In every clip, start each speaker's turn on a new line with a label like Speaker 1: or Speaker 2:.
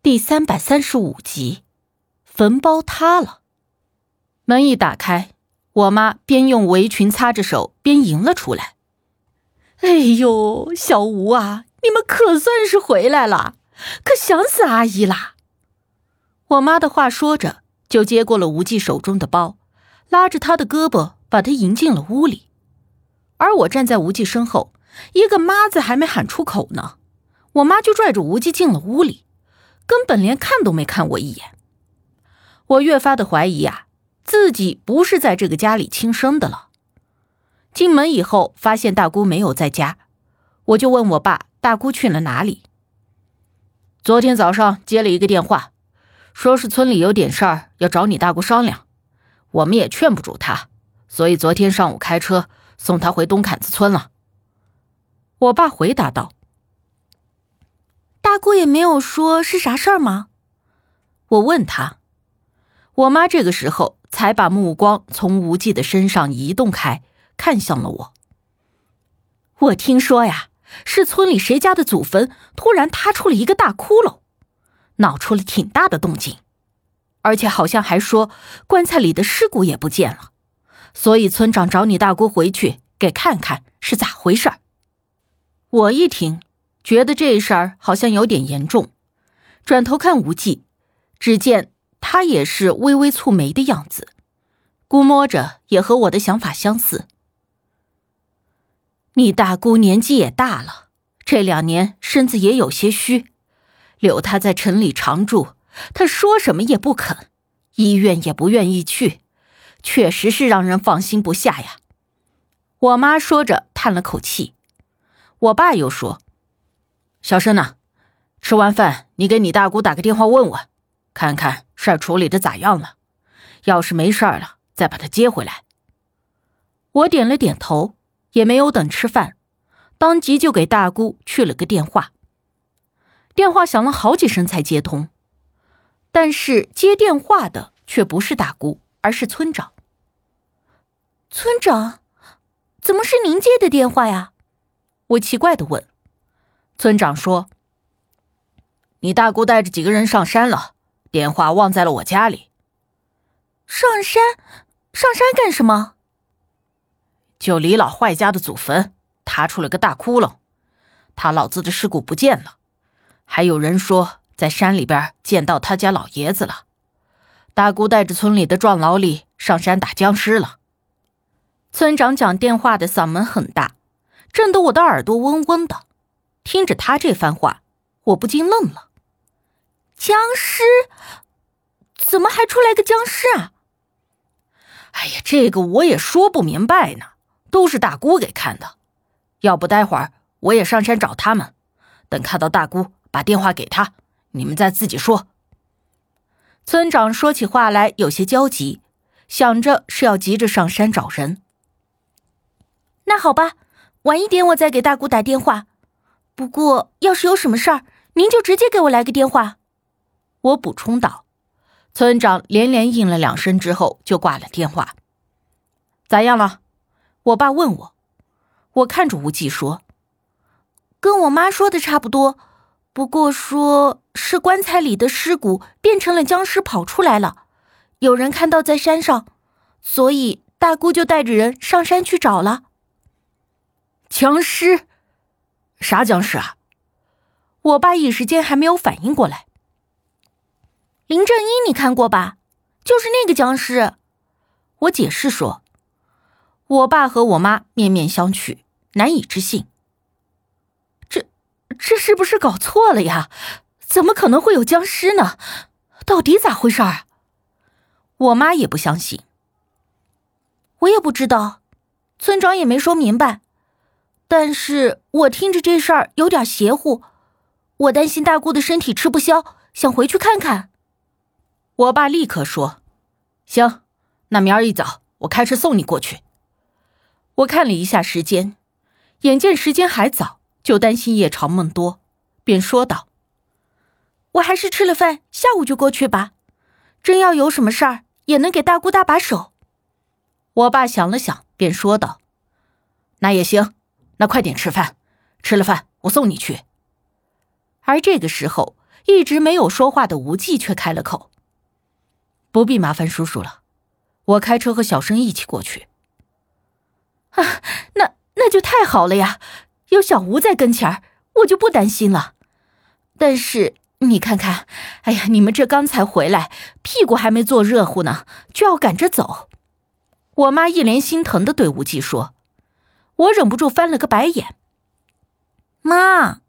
Speaker 1: 第三百三十五集，坟包塌了。门一打开，我妈边用围裙擦着手，边迎了出来。
Speaker 2: 哎呦，小吴啊，你们可算是回来了，可想死阿姨啦！
Speaker 1: 我妈的话说着，就接过了无忌手中的包，拉着他的胳膊，把他迎进了屋里。而我站在无忌身后，一个“妈”字还没喊出口呢，我妈就拽着无忌进了屋里。根本连看都没看我一眼，我越发的怀疑啊，自己不是在这个家里亲生的了。进门以后，发现大姑没有在家，我就问我爸：“大姑去了哪里？”昨天早上接了一个电话，说是村里有点事儿要找你大姑商量，我们也劝不住她，所以昨天上午开车送她回东坎子村了。我爸回答道。
Speaker 2: 大姑也没有说是啥事儿吗？
Speaker 1: 我问他，我妈这个时候才把目光从无忌的身上移动开，看向了我。我听说呀，是村里谁家的祖坟突然塌出了一个大窟窿，闹出了挺大的动静，而且好像还说棺材里的尸骨也不见了，所以村长找你大姑回去给看看是咋回事儿。我一听。觉得这事儿好像有点严重，转头看无忌，只见他也是微微蹙眉的样子，估摸着也和我的想法相似。你大姑年纪也大了，这两年身子也有些虚，留她在城里常住，她说什么也不肯，医院也不愿意去，确实是让人放心不下呀。我妈说着叹了口气，我爸又说。小申呐，吃完饭你给你大姑打个电话问问，看看事儿处理的咋样了。要是没事儿了，再把她接回来。我点了点头，也没有等吃饭，当即就给大姑去了个电话。电话响了好几声才接通，但是接电话的却不是大姑，而是村长。
Speaker 2: 村长，怎么是您接的电话呀？
Speaker 1: 我奇怪的问。村长说：“你大姑带着几个人上山了，电话忘在了我家里。
Speaker 2: 上山，上山干什么？
Speaker 1: 就李老坏家的祖坟塌出了个大窟窿，他老子的尸骨不见了，还有人说在山里边见到他家老爷子了。大姑带着村里的壮劳力上山打僵尸了。”村长讲电话的嗓门很大，震得我的耳朵嗡嗡的。听着他这番话，我不禁愣了。
Speaker 2: 僵尸？怎么还出来个僵尸啊？
Speaker 1: 哎呀，这个我也说不明白呢。都是大姑给看的。要不待会儿我也上山找他们，等看到大姑，把电话给他，你们再自己说。村长说起话来有些焦急，想着是要急着上山找人。
Speaker 2: 那好吧，晚一点我再给大姑打电话。不过，要是有什么事儿，您就直接给我来个电话。”
Speaker 1: 我补充道。村长连连应了两声之后，就挂了电话。咋样了？我爸问我。我看着无忌说：“
Speaker 2: 跟我妈说的差不多，不过说是棺材里的尸骨变成了僵尸跑出来了，有人看到在山上，所以大姑就带着人上山去找了。
Speaker 1: 僵尸。”啥僵尸啊！我爸一时间还没有反应过来。
Speaker 2: 林正英，你看过吧？就是那个僵尸。
Speaker 1: 我解释说。我爸和我妈面面相觑，难以置信。这这是不是搞错了呀？怎么可能会有僵尸呢？到底咋回事啊？我妈也不相信。
Speaker 2: 我也不知道，村长也没说明白。但是我听着这事儿有点邪乎，我担心大姑的身体吃不消，想回去看看。
Speaker 1: 我爸立刻说：“行，那明儿一早我开车送你过去。”我看了一下时间，眼见时间还早，就担心夜长梦多，便说道：“
Speaker 2: 我还是吃了饭，下午就过去吧。真要有什么事儿，也能给大姑搭把手。”
Speaker 1: 我爸想了想，便说道：“那也行。”那快点吃饭，吃了饭我送你去。而这个时候，一直没有说话的无忌却开了口：“不必麻烦叔叔了，我开车和小生一起过去。”
Speaker 2: 啊，那那就太好了呀！有小吴在跟前儿，我就不担心了。但是你看看，哎呀，你们这刚才回来，屁股还没坐热乎呢，就要赶着走。
Speaker 1: 我妈一脸心疼的对无忌说：“我忍不住翻了个白眼。
Speaker 2: 妈，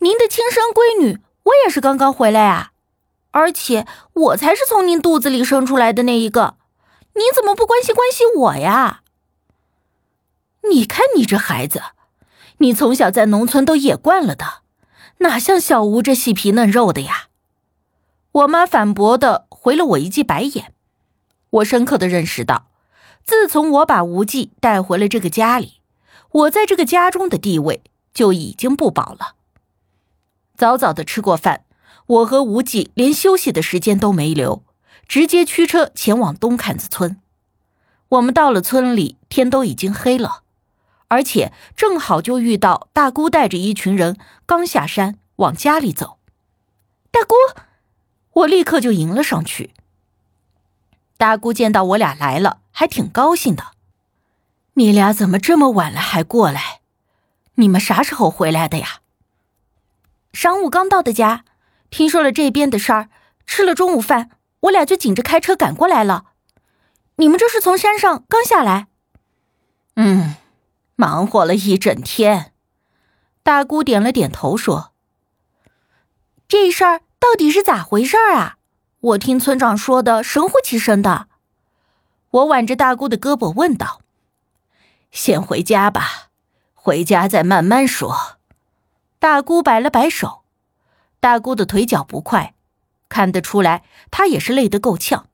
Speaker 2: 您的亲生闺女，我也是刚刚回来啊，而且我才是从您肚子里生出来的那一个，你怎么不关心关心我呀？
Speaker 1: 你看你这孩子，你从小在农村都野惯了的，哪像小吴这细皮嫩肉的呀？”我妈反驳的回了我一记白眼，我深刻的认识到。自从我把无忌带回了这个家里，我在这个家中的地位就已经不保了。早早的吃过饭，我和无忌连休息的时间都没留，直接驱车前往东坎子村。我们到了村里，天都已经黑了，而且正好就遇到大姑带着一群人刚下山往家里走。大姑，我立刻就迎了上去。大姑见到我俩来了，还挺高兴的。你俩怎么这么晚了还过来？你们啥时候回来的呀？
Speaker 2: 晌午刚到的家，听说了这边的事儿，吃了中午饭，我俩就紧着开车赶过来了。你们这是从山上刚下来？
Speaker 1: 嗯，忙活了一整天。大姑点了点头说：“
Speaker 2: 这事儿到底是咋回事啊？”我听村长说的神乎其神的，
Speaker 1: 我挽着大姑的胳膊问道：“先回家吧，回家再慢慢说。”大姑摆了摆手，大姑的腿脚不快，看得出来她也是累得够呛。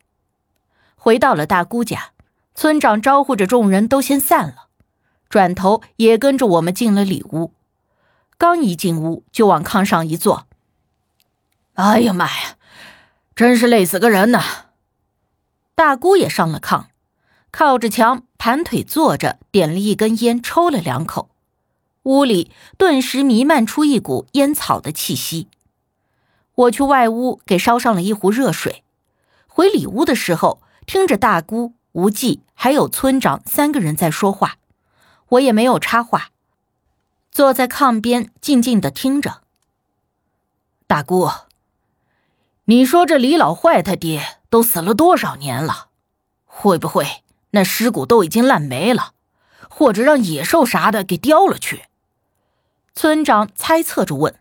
Speaker 1: 回到了大姑家，村长招呼着众人都先散了，转头也跟着我们进了里屋。刚一进屋，就往炕上一坐。哎呀妈呀！真是累死个人呐！大姑也上了炕，靠着墙盘腿坐着，点了一根烟，抽了两口。屋里顿时弥漫出一股烟草的气息。我去外屋给烧上了一壶热水。回里屋的时候，听着大姑、无忌还有村长三个人在说话，我也没有插话，坐在炕边静静的听着。大姑。你说这李老坏他爹都死了多少年了？会不会那尸骨都已经烂没了，或者让野兽啥的给叼了去？村长猜测着问。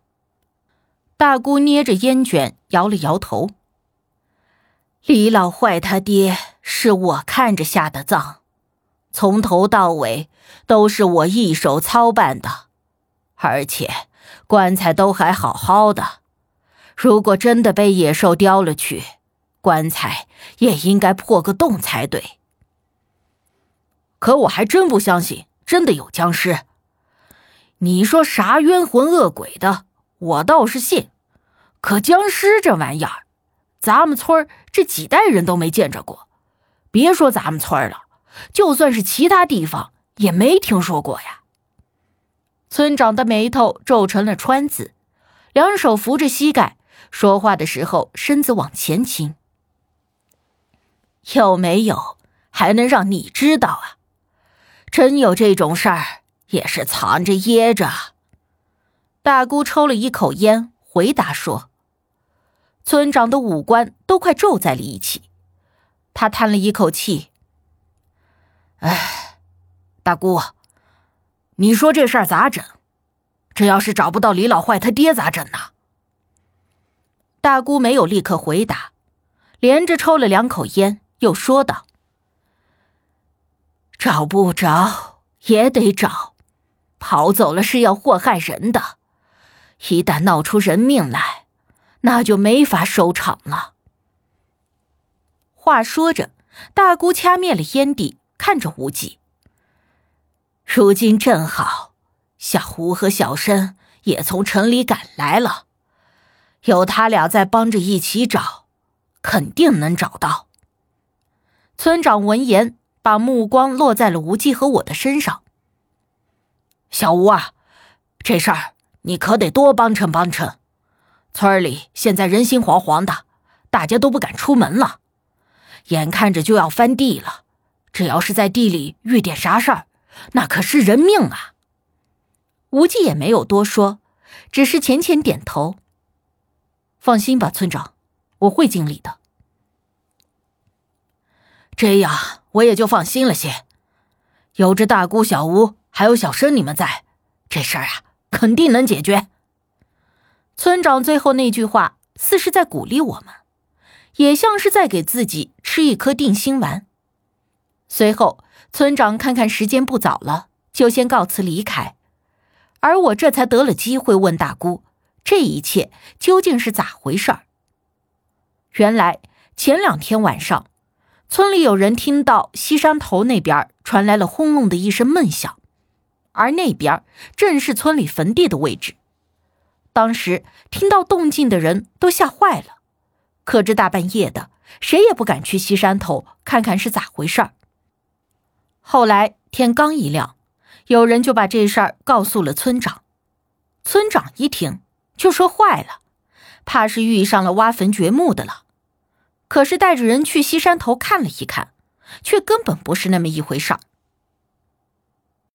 Speaker 1: 大姑捏着烟卷摇了摇头。李老坏他爹是我看着下的葬，从头到尾都是我一手操办的，而且棺材都还好好的。如果真的被野兽叼了去，棺材也应该破个洞才对。可我还真不相信真的有僵尸。你说啥冤魂恶鬼的，我倒是信。可僵尸这玩意儿，咱们村这几代人都没见着过。别说咱们村了，就算是其他地方也没听说过呀。村长的眉头皱成了川字，两手扶着膝盖。说话的时候，身子往前倾。有没有还能让你知道啊？真有这种事儿，也是藏着掖着。大姑抽了一口烟，回答说：“村长的五官都快皱在了一起。”他叹了一口气：“哎，大姑，你说这事儿咋整？这要是找不到李老坏他爹咋整呢？”大姑没有立刻回答，连着抽了两口烟，又说道：“找不着也得找，跑走了是要祸害人的，一旦闹出人命来，那就没法收场了。”话说着，大姑掐灭了烟蒂，看着无忌：“如今正好，小胡和小申也从城里赶来了。”有他俩在帮着一起找，肯定能找到。村长闻言，把目光落在了无忌和我的身上。小吴啊，这事儿你可得多帮衬帮衬。
Speaker 3: 村里现在人心惶惶的，大家都不敢出门了，眼看着就要翻地了。这要是在地里遇点啥事儿，那可是人命啊！
Speaker 1: 无忌也没有多说，只是浅浅点头。放心吧，村长，我会尽力的。
Speaker 3: 这样我也就放心了些，有着大姑、小吴还有小生你们在，这事儿啊，肯定能解决。
Speaker 1: 村长最后那句话，似是在鼓励我们，也像是在给自己吃一颗定心丸。随后，村长看看时间不早了，就先告辞离开，而我这才得了机会问大姑：这一切究竟是咋回事儿？原来前两天晚上，村里有人听到西山头那边传来了轰隆的一声闷响，而那边正是村里坟地的位置。当时听到动静的人都吓坏了，可这大半夜的，谁也不敢去西山头看看是咋回事儿。后来天刚一亮，有人就把这事儿告诉了村长。村长一听就说：“坏了，怕是遇上了挖坟掘墓的了。”可是带着人去西山头看了一看，却根本不是那么一回事儿。